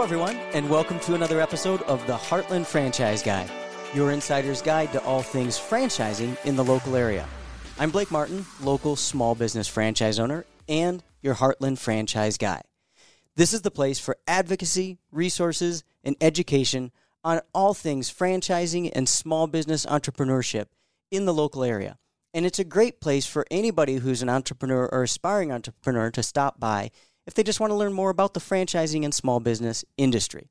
Hello, everyone, and welcome to another episode of the Heartland Franchise Guy, your insider's guide to all things franchising in the local area. I'm Blake Martin, local small business franchise owner and your Heartland Franchise Guy. This is the place for advocacy, resources, and education on all things franchising and small business entrepreneurship in the local area. And it's a great place for anybody who's an entrepreneur or aspiring entrepreneur to stop by if they just want to learn more about the franchising and small business industry.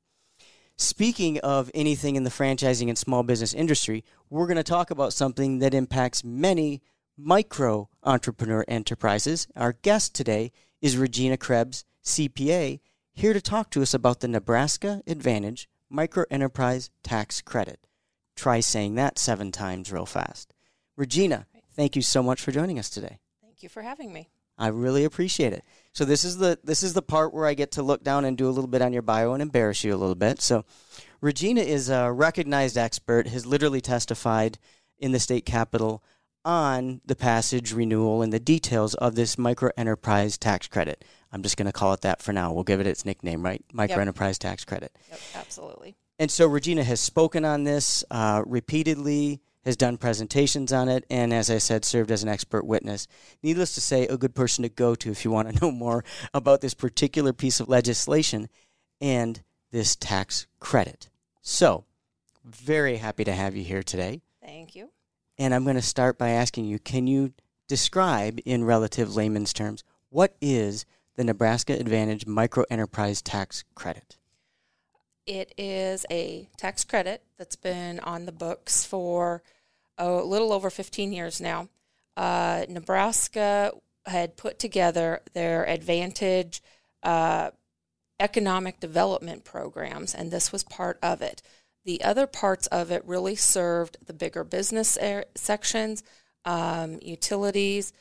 Speaking of anything in the franchising and small business industry, we're going to talk about something that impacts many micro entrepreneur enterprises. Our guest today is Regina Krebs, CPA, here to talk to us about the Nebraska Advantage Micro Enterprise Tax Credit. Try saying that seven times real fast. Regina, thank you so much for joining us today. Thank you for having me. I really appreciate it. So this is the this is the part where I get to look down and do a little bit on your bio and embarrass you a little bit. So Regina is a recognized expert, has literally testified in the state capitol on the passage renewal and the details of this micro enterprise tax credit. I'm just going to call it that for now. We'll give it its nickname, right? Micro Yep. enterprise tax credit. Yep, absolutely. And so Regina has spoken on this uh, repeatedly, has done presentations on it, and as I said, served as an expert witness. Needless to say, a good person to go to if you want to know more about this particular piece of legislation and this tax credit. So, very happy to have you here today. Thank you. And I'm going to start by asking you can you describe in relative layman's terms what is the Nebraska Advantage Micro Enterprise Tax Credit? It is a tax credit that's been on the books for a little over 15 years now. Uh, Nebraska had put together their Advantage uh, economic development programs, and this was part of it. The other parts of it really served the bigger business air, sections, um, utilities,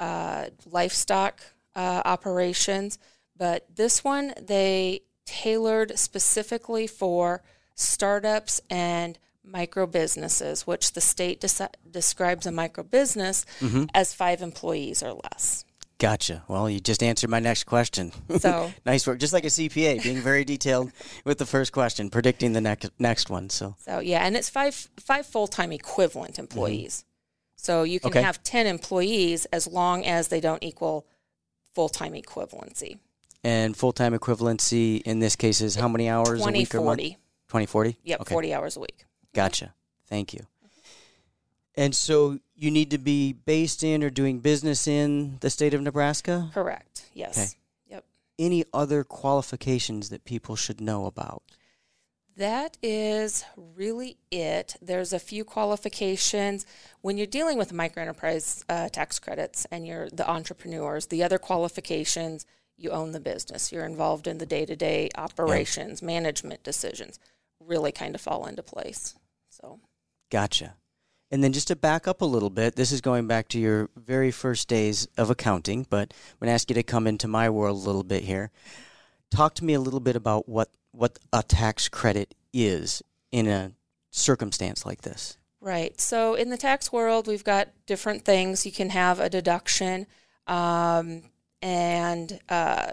uh, livestock uh, operations. But this one, they tailored specifically for startups and micro businesses, which the state deci- describes a micro business mm-hmm. as five employees or less. Gotcha. Well, you just answered my next question. So- nice work. Just like a CPA, being very detailed with the first question, predicting the next next one. So So yeah, and it's five five full time equivalent mm-hmm. employees. So you can Okay. have ten employees as long as they don't equal full time equivalency. And full time equivalency in this case is how many hours a 20, week or month? 40. Twenty forty. Yep, Okay. forty hours a week. Gotcha. Thank you. And so you need to be based in or doing business in the state of Nebraska. Correct. Yes. Okay. Yep. Any other qualifications that people should know about? That is really it. There's a few qualifications when you're dealing with microenterprise uh, tax credits and you're the entrepreneurs. The other qualifications you own the business, you're involved in the day to day operations, management decisions, really kind of fall into place. So, Gotcha. And then just to back up a little bit, this is going back to your very first days of accounting, but I'm going to ask you to come into my world a little bit here. Talk to me a little bit about what, what a tax credit is in a circumstance like this. Right. So in the tax world, we've got different things. You can have a deduction, um, and uh,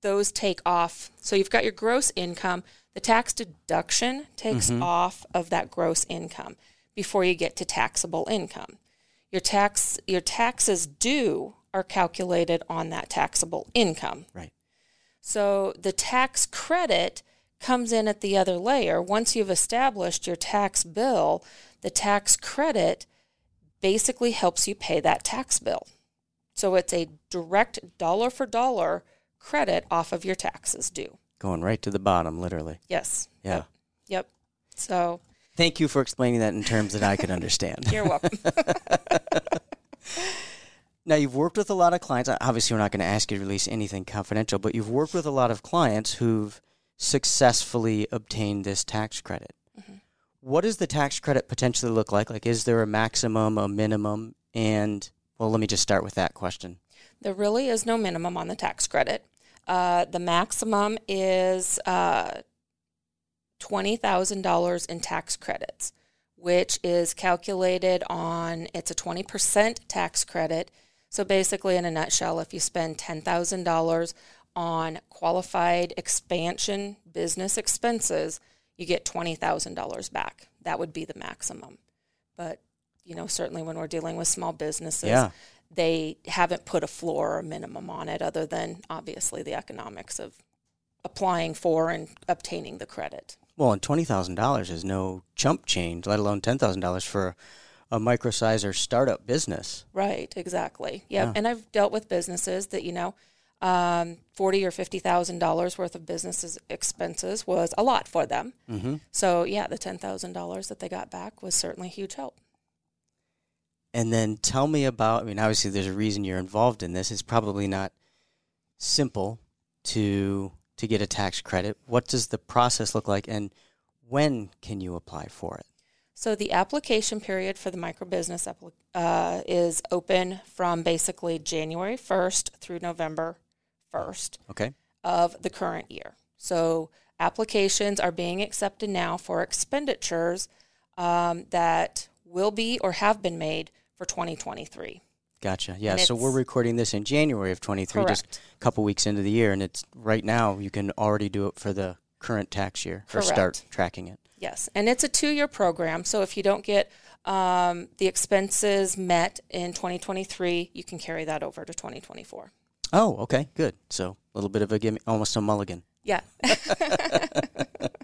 those take off. So you've got your gross income. The tax deduction takes off of that gross income before you get to taxable income. Your tax your taxes due are calculated on that taxable income. Right. So the tax credit comes in at the other layer. Once you've established your tax bill, the tax credit basically helps you pay that tax bill. So it's a direct dollar for dollar credit off of your taxes due. Going right to the bottom, literally. Yes. Yeah. Yep. Yep. So Thank you for explaining that in terms that I could understand. you're welcome. Now, you've worked with a lot of clients. Uh, obviously, we're not going to ask you to release anything confidential, but you've worked with a lot of clients who've successfully obtained this tax credit. Mm-hmm. What does the tax credit potentially look like? Like, is there a maximum, a minimum? And, well, let me just start with that question. There really is no minimum on the tax credit. Uh, the maximum is uh, $20,000 in tax credits, which is calculated on, it's a 20% tax credit. So basically, in a nutshell, if you spend $10,000 on qualified expansion business expenses, you get $20,000 back. That would be the maximum. But, you know, certainly when we're dealing with small businesses, Yeah. they haven't put a floor or minimum on it other than obviously the economics of applying for and obtaining the credit. Well, and twenty thousand dollars is no chump change, let alone ten thousand dollars for a micro size or startup business. Right, exactly. Yeah, Yeah. and I've dealt with businesses that you know, um, forty or fifty thousand dollars worth of business expenses was a lot for them. Mm-hmm. So yeah, the ten thousand dollars that they got back was certainly a huge help. And then tell me about. I mean, obviously, there's a reason you're involved in this. It's probably not simple to to get a tax credit. What does the process look like, and when can you apply for it? So the application period for the microbusiness uh, is open from basically January first through November first. Okay. of the current year. So applications are being accepted now for expenditures um, that will be or have been made for 2023. Gotcha. Yeah. And So we're recording this in January of 23, just a couple weeks into the year, and it's right now. You can already do it for the current tax year or start tracking it. Yes, and it's a two-year program. So if you don't get um, the expenses met in 2023, you can carry that over to 2024. Oh, okay, good. So a little bit of a gimme, almost a mulligan. Yeah.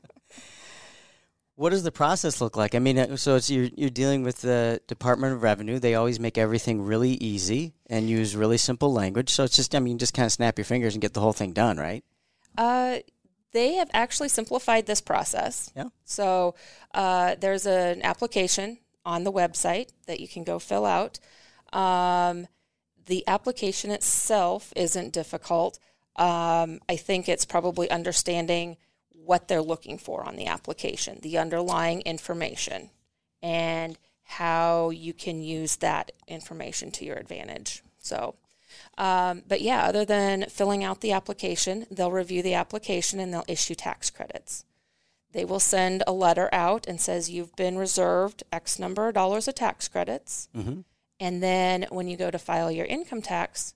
What does the process look like? I mean, uh, so it's you're you're dealing with the Department of Revenue. They always make everything really easy and use really simple language. So it's just, I mean, just kind of snap your fingers and get the whole thing done, right? Uh, they have actually simplified this process. Yeah. So uh, there's an application on the website that you can go fill out. Um, the application itself isn't difficult. Um, I think it's probably understanding what they're looking for on the application, the underlying information, and how you can use that information to your advantage. So, um, but yeah, other than filling out the application, they'll review the application and they'll issue tax credits. They will send a letter out and says you've been reserved X number of dollars of tax credits. Mm-hmm. And then when you go to file your income tax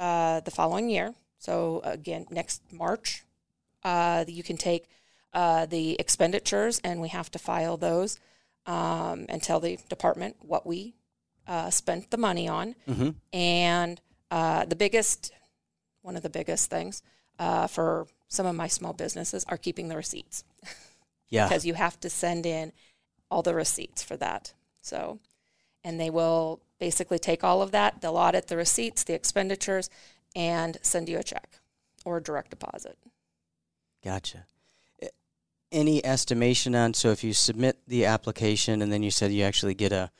uh, the following year, so again, next March, uh, you can take uh, the expenditures and we have to file those um, and tell the department what we uh, spent the money on. Mm-hmm. And uh, the biggest, one of the biggest things uh, for some of my small businesses are keeping the receipts Yeah. because you have to send in all the receipts for that. So, and they will basically take all of that, they'll audit the receipts, the expenditures, and send you a check or a direct deposit. Gotcha. Any estimation on so if you submit the application and then you said you actually get a,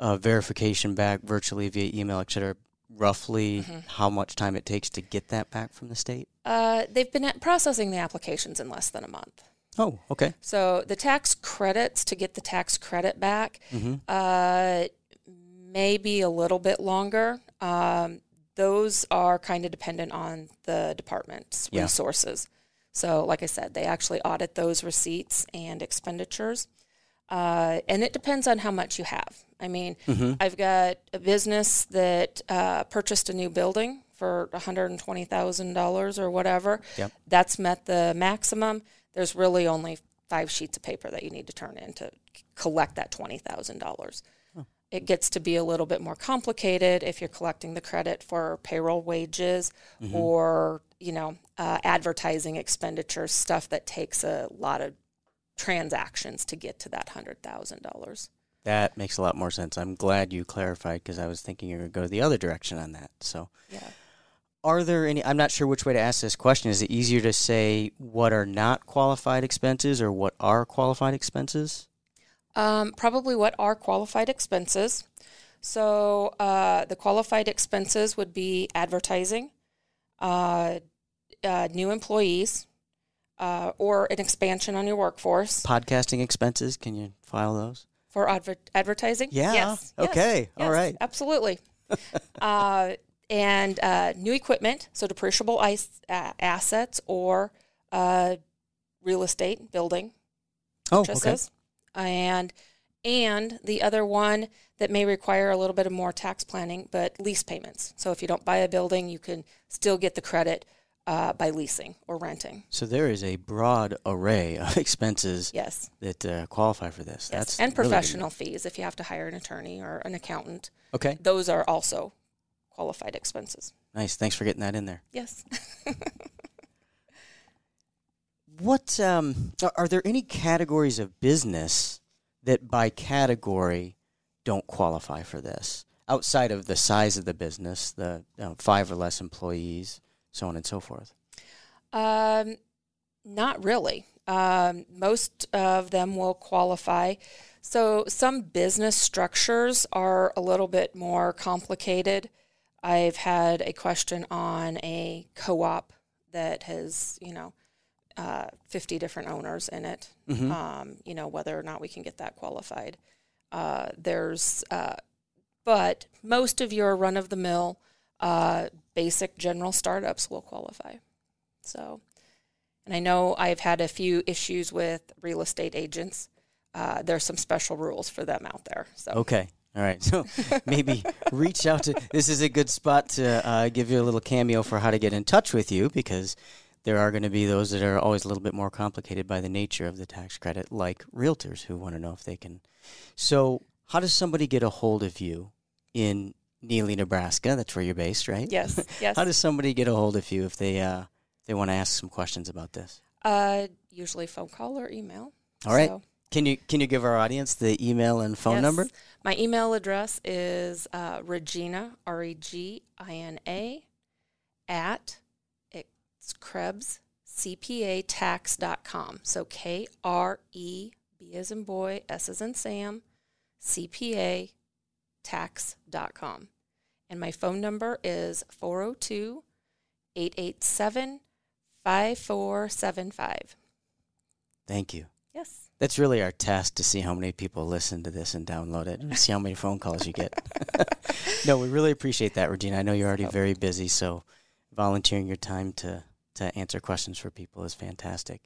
a verification back virtually via email, et cetera, roughly Mhm. how much time it takes to get that back from the state? Uh, they've been at processing the applications in less than a month. Oh, okay. So the tax credits to get the tax credit back Mm-hmm. uh, maybe a little bit longer. Um, those are kind of dependent on the department's Yeah. resources. So, like I said, they actually audit those receipts and expenditures. Uh, and it depends on how much you have. I mean, Mm-hmm. I've got a business that uh, purchased a new building for $120,000 or whatever. Yep. That's met the maximum. There's really only five sheets of paper that you need to turn in to collect that $20,000. It gets to be a little bit more complicated if you're collecting the credit for payroll wages or, you know, uh, advertising expenditures, stuff that takes a lot of transactions to get to that $100,000. That makes a lot more sense. I'm glad you clarified because I was thinking you were going to go the other direction on that. So, Yeah. are there any? I'm not sure which way to ask this question. Is it easier to say what are not qualified expenses or what are qualified expenses? Um, probably what are qualified expenses. So uh, the qualified expenses would be advertising, uh, uh, new employees, uh, or an expansion on your workforce Podcasting expenses? Can you file those? for adver- advertising. Yeah. Yes. yes, Okay. All yes, right. Absolutely. uh, and uh, new equipment, so depreciable ice, uh, assets or uh, real estate building Oh, okay. And and the other one that may require a little bit of more tax planning, but lease payments. So if you don't buy a building, you can still get the credit uh, by leasing or renting. So there is a broad array of expenses Yes. that uh, qualify for this. Yes. That's and really good professional fees if you have to hire an attorney or an accountant. Okay, Those are also qualified expenses. nice. Thanks for getting that in there. Yes. What um, are, there any categories of business that, by category, don't qualify for this outside of the size of the business, the know, five or less employees, so on and so forth? Um, not really. Um, most of them will qualify. So some business structures are a little bit more complicated. I've had a question on a co-op that has, you know, uh, 50 different owners in it. Mhm. Um, you know, whether or not we can get that qualified. Uh, there's, uh, but most of your run-of-the-mill, uh, basic general startups will qualify. So, and I know I've had a few issues with real estate agents. Uh, there's some special rules for them out there. So, Okay. All right. So maybe reach out to. This is a good spot to uh, give you a little cameo for how to get in touch with you because there are going to be those that are always a little bit more complicated by the nature of the tax credit, like realtors who want to know if they can. So, how does somebody get a hold of you in Neligh, Nebraska? That's where you're based, right? yes, yes. How does somebody get a hold of you if they uh, they want to ask some questions about this? uh, usually phone call or email. All right. So, Can you can you give our audience the email and phone yes. number? My email address is uh, Regina, R E G I N A, at it's Krebs, CPAtax.com. So K R E B as in boy, S as in Sam, CPA tax.com. And my phone number is 402 887 5475. Thank you. Yes. That's really our test to see how many people listen to this and download it and see how many phone calls you get. no, we really appreciate that, Regina. I know you're already very busy, so volunteering your time to, to answer questions for people is fantastic.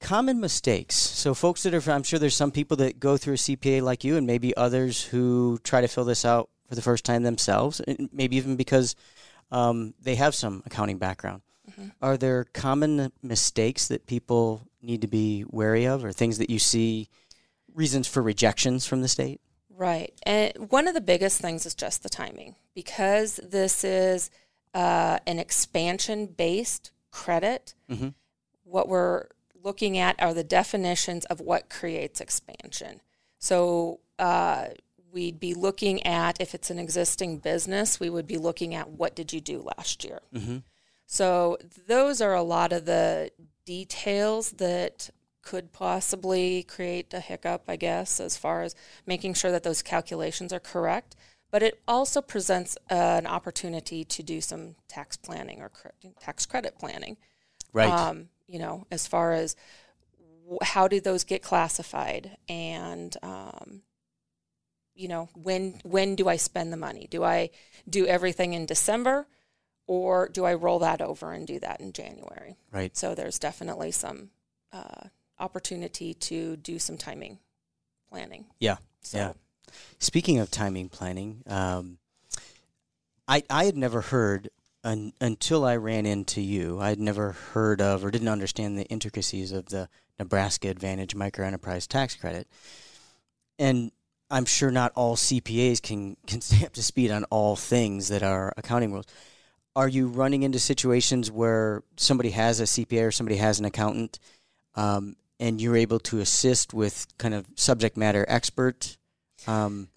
Common mistakes. So, folks that are, I'm sure there's some people that go through a CPA like you, and maybe others who try to fill this out for the first time themselves, and maybe even because um, they have some accounting background. Mhm. Are there common mistakes that people need to be wary of, or things that you see reasons for rejections from the state? Right. And one of the biggest things is just the timing because this is uh, an expansion based credit. Mhm. What we're looking at are the definitions of what creates expansion. So uh, we'd be looking at if it's an existing business, we would be looking at what did you do last year. Mm-hmm. So those are a lot of the details that could possibly create a hiccup, I guess, as far as making sure that those calculations are correct. But it also presents uh, an opportunity to do some tax planning or cre- tax credit planning. Right. Um, you know, as far as w- how do those get classified, and um, you know, when when do I spend the money? Do I do everything in December, or do I roll that over and do that in January? right. So there's definitely some uh, opportunity to do some timing planning. Yeah, So, yeah. Speaking of timing planning, um, I I had never heard un, until I ran into you. I had never heard of or didn't understand the intricacies of the Nebraska Advantage Microenterprise Tax Credit, and I'm sure not all CPAs can can stay up to speed on all things that are accounting rules. Are you running into situations where somebody has a CPA or somebody has an accountant, um, and you're able to assist with kind of subject matter expert um,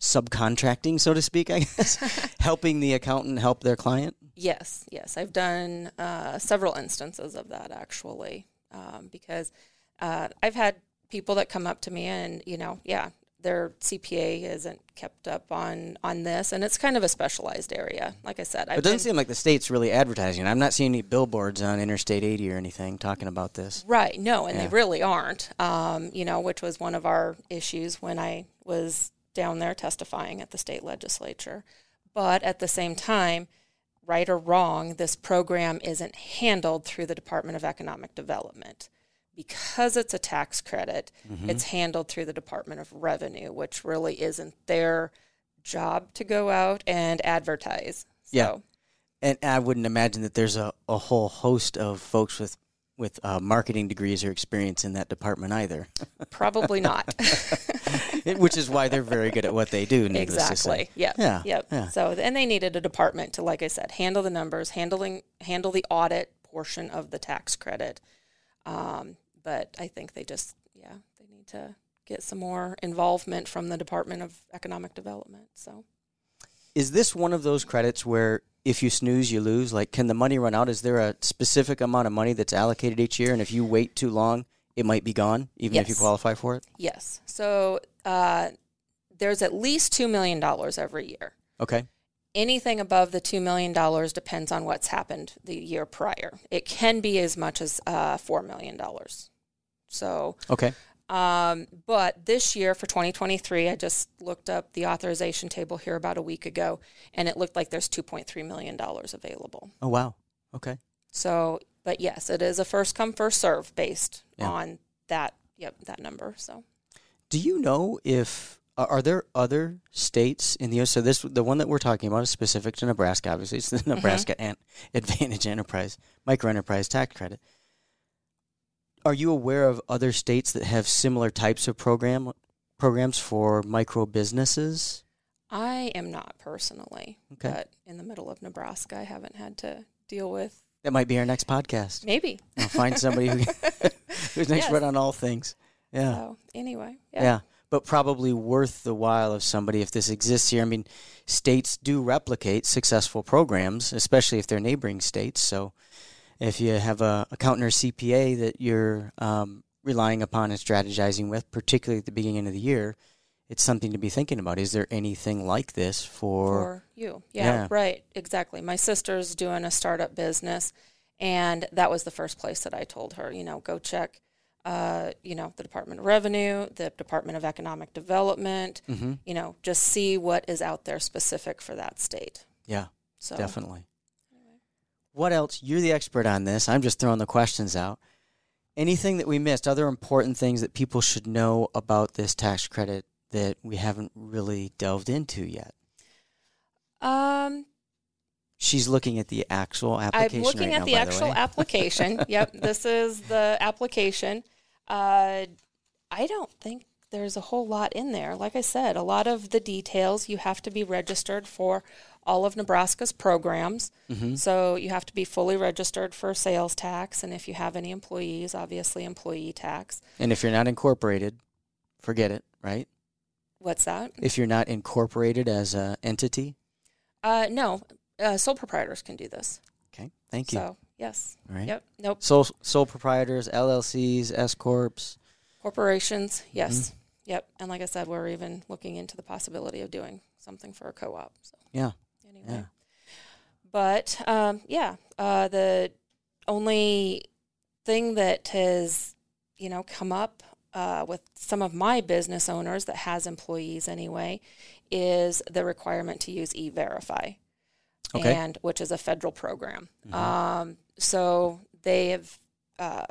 subcontracting, so to speak, I guess, helping the accountant help their client? Yes, yes. I've done uh, several instances of that actually um, because uh, I've had people that come up to me and, you know, yeah, their CPA isn't kept up on, on this. And it's kind of a specialized area. Like I said, I've It doesn't been- seem like the state's really advertising. I'm not seeing any billboards on Interstate 80 or anything talking about this. Right. No, and Yeah. they really aren't. Um, you know, which was one of our issues when I was down there testifying at the state legislature. But at the same time, right or wrong, this program isn't handled through the Department of Economic Development. Because it's a tax credit, Mm-hmm. it's handled through the Department of Revenue, which really isn't their job to go out and advertise. Yeah. And I wouldn't imagine that there's a, a whole host of folks with with uh, marketing degrees or experience in that department either. Probably not. Which is why they're very good at what they do. needless to say. exactly. Yep. Yeah, Yep. yeah. So and they needed a department to, like I said, handle the numbers, handling handle the audit portion of the tax credit. Um, but I think they just yeah they need to get some more involvement from the Department of Economic Development. So Is this one of those credits where if you snooze, you lose? Like, can the money run out? Is there a specific amount of money that's allocated each year? And if you wait too long, it might be gone, even if you qualify for it? yes. So uh, there's at least two million dollars every year. Okay. anything above the $2 million depends on what's happened the year prior. It can be as much as uh, $4 million. So, Okay. um, but this year for 2023, I just looked up the authorization table here about a week ago, and it looked like there's $2.3 million available. Oh, wow. Okay. So, but yes, it is a first come, first serve based Yeah. on that, yep, that number. So, Do you know if are there other states in the U.S. So this the one that we're talking about is specific to Nebraska. Obviously, it's the Nebraska An- Advantage Enterprise Micro Enterprise Tax Credit. Are you aware of other states that have similar types of program programs for micro businesses? I am not personally, Okay. but in the middle of Nebraska, I haven't had to deal with That might be our next podcast. maybe. I'll find somebody who, who's an expert Yes. on all things. Yeah. So anyway, Yeah. yeah. But probably worth the while of somebody if this exists here. I mean, states do replicate successful programs, especially if they're neighboring states. So if you have a accountant or CPA that you're um, relying upon and strategizing with, particularly at the beginning of the year, it's something to be thinking about. Is there anything like this for? for you. Yeah, Yeah. right. Exactly. My sister's doing a startup business, and that was the first place that I told her, you know, go check, uh, you know, the Department of Revenue, the Department of Economic Development, hmm you know, just see what is out there specific for that state. Yeah, So definitely. What else? You're the expert on this. I'm just throwing the questions out. Anything that we missed? Other important things that people should know about this tax credit that we haven't really delved into yet? Um, She's looking at the actual application. I'm looking right at now, the actual way. application. yep, this is the application. Uh, I don't think there's a whole lot in there. Like I said, a lot of the details you have to be registered for all of Nebraska's programs. Mhm. So you have to be fully registered for sales tax, and if you have any employees, obviously employee tax. And if you're not incorporated, forget it. Right? What's that? If you're not incorporated as an entity, Uh, no, uh, sole proprietors can do this. okay. Thank you. So yes, All right. yep, nope. Sole sole proprietors, LLCs, S corps. Corporations, yes. Mm-hmm. Yep. And like I said, we're even looking into the possibility of doing something for a co op. So Yeah. Anyway. Yeah. But um, yeah, uh, the only thing that has, you know, come up uh, with some of my business owners that has employees anyway is the requirement to use e-verify. Okay. And which is a federal program. Mhm. Um, so they have uh,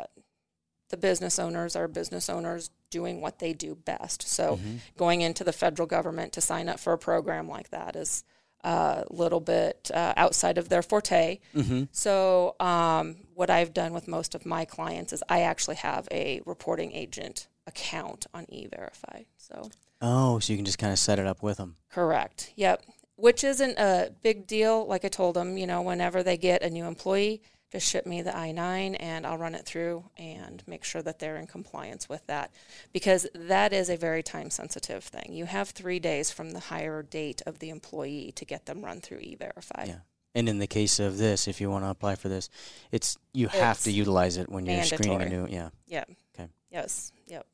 the business owners are business owners doing what they do best. So Mhm. going into the federal government to sign up for a program like that is a little bit uh, outside of their forte. Mhm. So um, what I've done with most of my clients is I actually have a reporting agent account on eVerify. So Oh, so you can just kind of set it up with them. correct. Yep. Which isn't a big deal. Like I told them, you know, whenever they get a new employee, just ship me the I 9 and I'll run it through and make sure that they're in compliance with that. Because that is a very time sensitive thing. You have three days from the hire date of the employee to get them run through eVerify. Yeah. And in the case of this, if you want to apply for this, it's you have to utilize it when you're screening a new. Yeah, Yeah. Okay. Yes. Yep.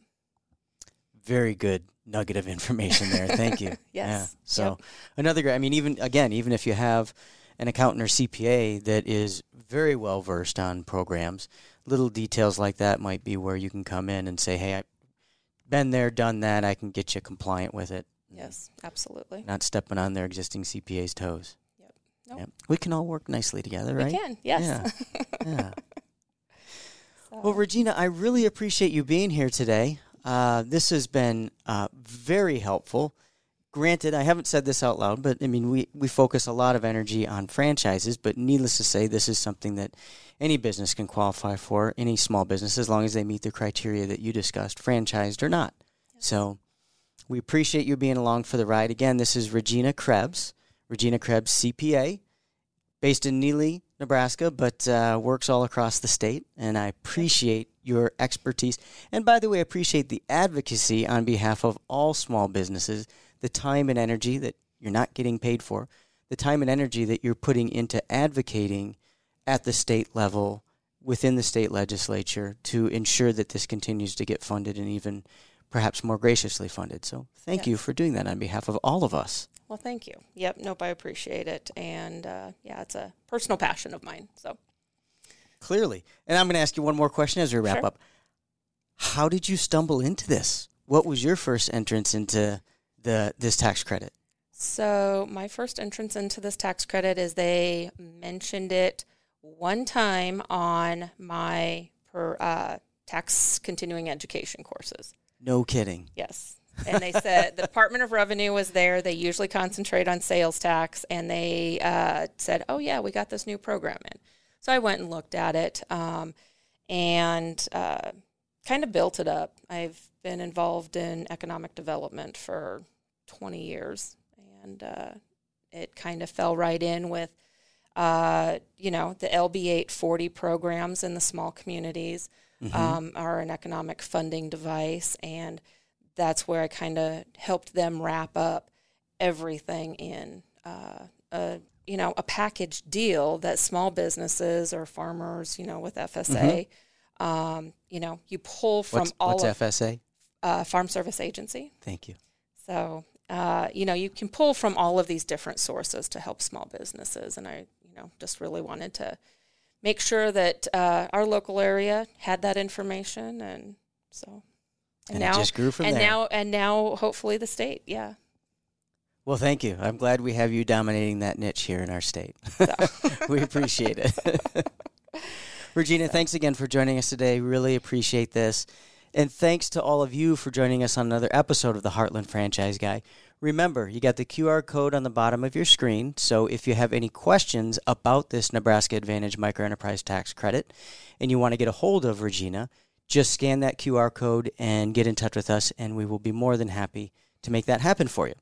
very good nugget of information there. Thank you. Yes. Yeah. So Yep. another great. I mean, even again, even if you have an accountant or CPA that is very well versed on programs, little details like that might be where you can come in and say, "Hey, I've been there, done that. I can get you compliant with it." Yes. Absolutely. Not stepping on their existing CPA's toes. Yep. Nope. Yep. We can all work nicely together, right? We can. Yes. Yeah. So- Well, Regina, I really appreciate you being here today. Uh, this has been uh, very helpful. Granted, I haven't said this out loud, but I mean, we, we focus a lot of energy on franchises, but needless to say, this is something that any business can qualify for, any small business, as long as they meet the criteria that you discussed, franchised or not. So we appreciate you being along for the ride. Again, this is Regina Krebs, Regina Krebs CPA, based in Neligh, Nebraska, but uh, works all across the state. And I appreciate your expertise. And by the way, I appreciate the advocacy on behalf of all small businesses the time and energy that you're not getting paid for, the time and energy that you're putting into advocating at the state level within the state legislature to ensure that this continues to get funded and even perhaps more graciously funded. So thank yes. you for doing that on behalf of all of us. Well, thank you. Yep, nope, I appreciate it. And uh, yeah, it's a personal passion of mine. So clearly. And I'm going to ask you one more question as we wrap sure. up. How did you stumble into this? What was your first entrance into the this tax credit? So my first entrance into this tax credit is they mentioned it one time on my per uh, tax continuing education courses. No kidding. Yes. And they said the Department of Revenue was there. They usually concentrate on sales tax, and they uh, said, "Oh yeah, we got this new program in." So I went and looked at it, um, and uh, kind of built it up. I've been involved in economic development for 20 years, and uh, it kind of fell right in with, uh, you know, the LB 840 programs in the small communities mm-hmm. um, are an economic funding device, and that's where I kind of helped them wrap up everything in uh, a you know a package deal that small businesses or farmers, you know, with FSA. Mm-hmm. Um, you know, you pull from what's, all what's of, FSA? Uh, Farm Service Agency. Thank you. So uh, you know, you can pull from all of these different sources to help small businesses. And I, you know, just really wanted to make sure that uh, our local area had that information, and so and, and now just grew from and there. now and now hopefully the state, yeah. Well, thank you. I'm glad we have you dominating that niche here in our state. So. we appreciate it. Regina, thanks again for joining us today. Really appreciate this. And thanks to all of you for joining us on another episode of the Heartland Franchise Guy. Remember, you got the QR code on the bottom of your screen. So if you have any questions about this Nebraska Advantage Microenterprise Tax Credit and you want to get a hold of Regina, just scan that QR code and get in touch with us, and we will be more than happy to make that happen for you.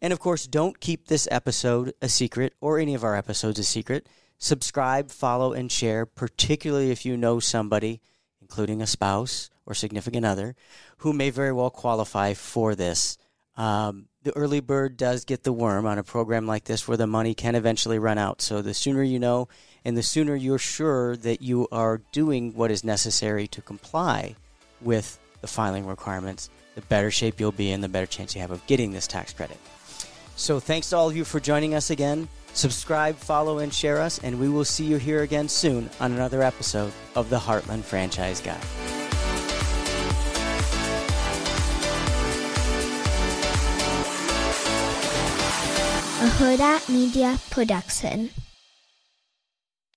And of course, don't keep this episode a secret or any of our episodes a secret. Subscribe, follow, and share, particularly if you know somebody, including a spouse or significant other who may very well qualify for this. Um, the early bird does get the worm on a program like this where the money can eventually run out. So the sooner you know and the sooner you're sure that you are doing what is necessary to comply with the filing requirements, the better shape you'll be and the better chance you have of getting this tax credit. So thanks to all of you for joining us again. Subscribe, follow, and share us, and we will see you here again soon on another episode of the Heartland Franchise Guy. a Hurrdat Media Production.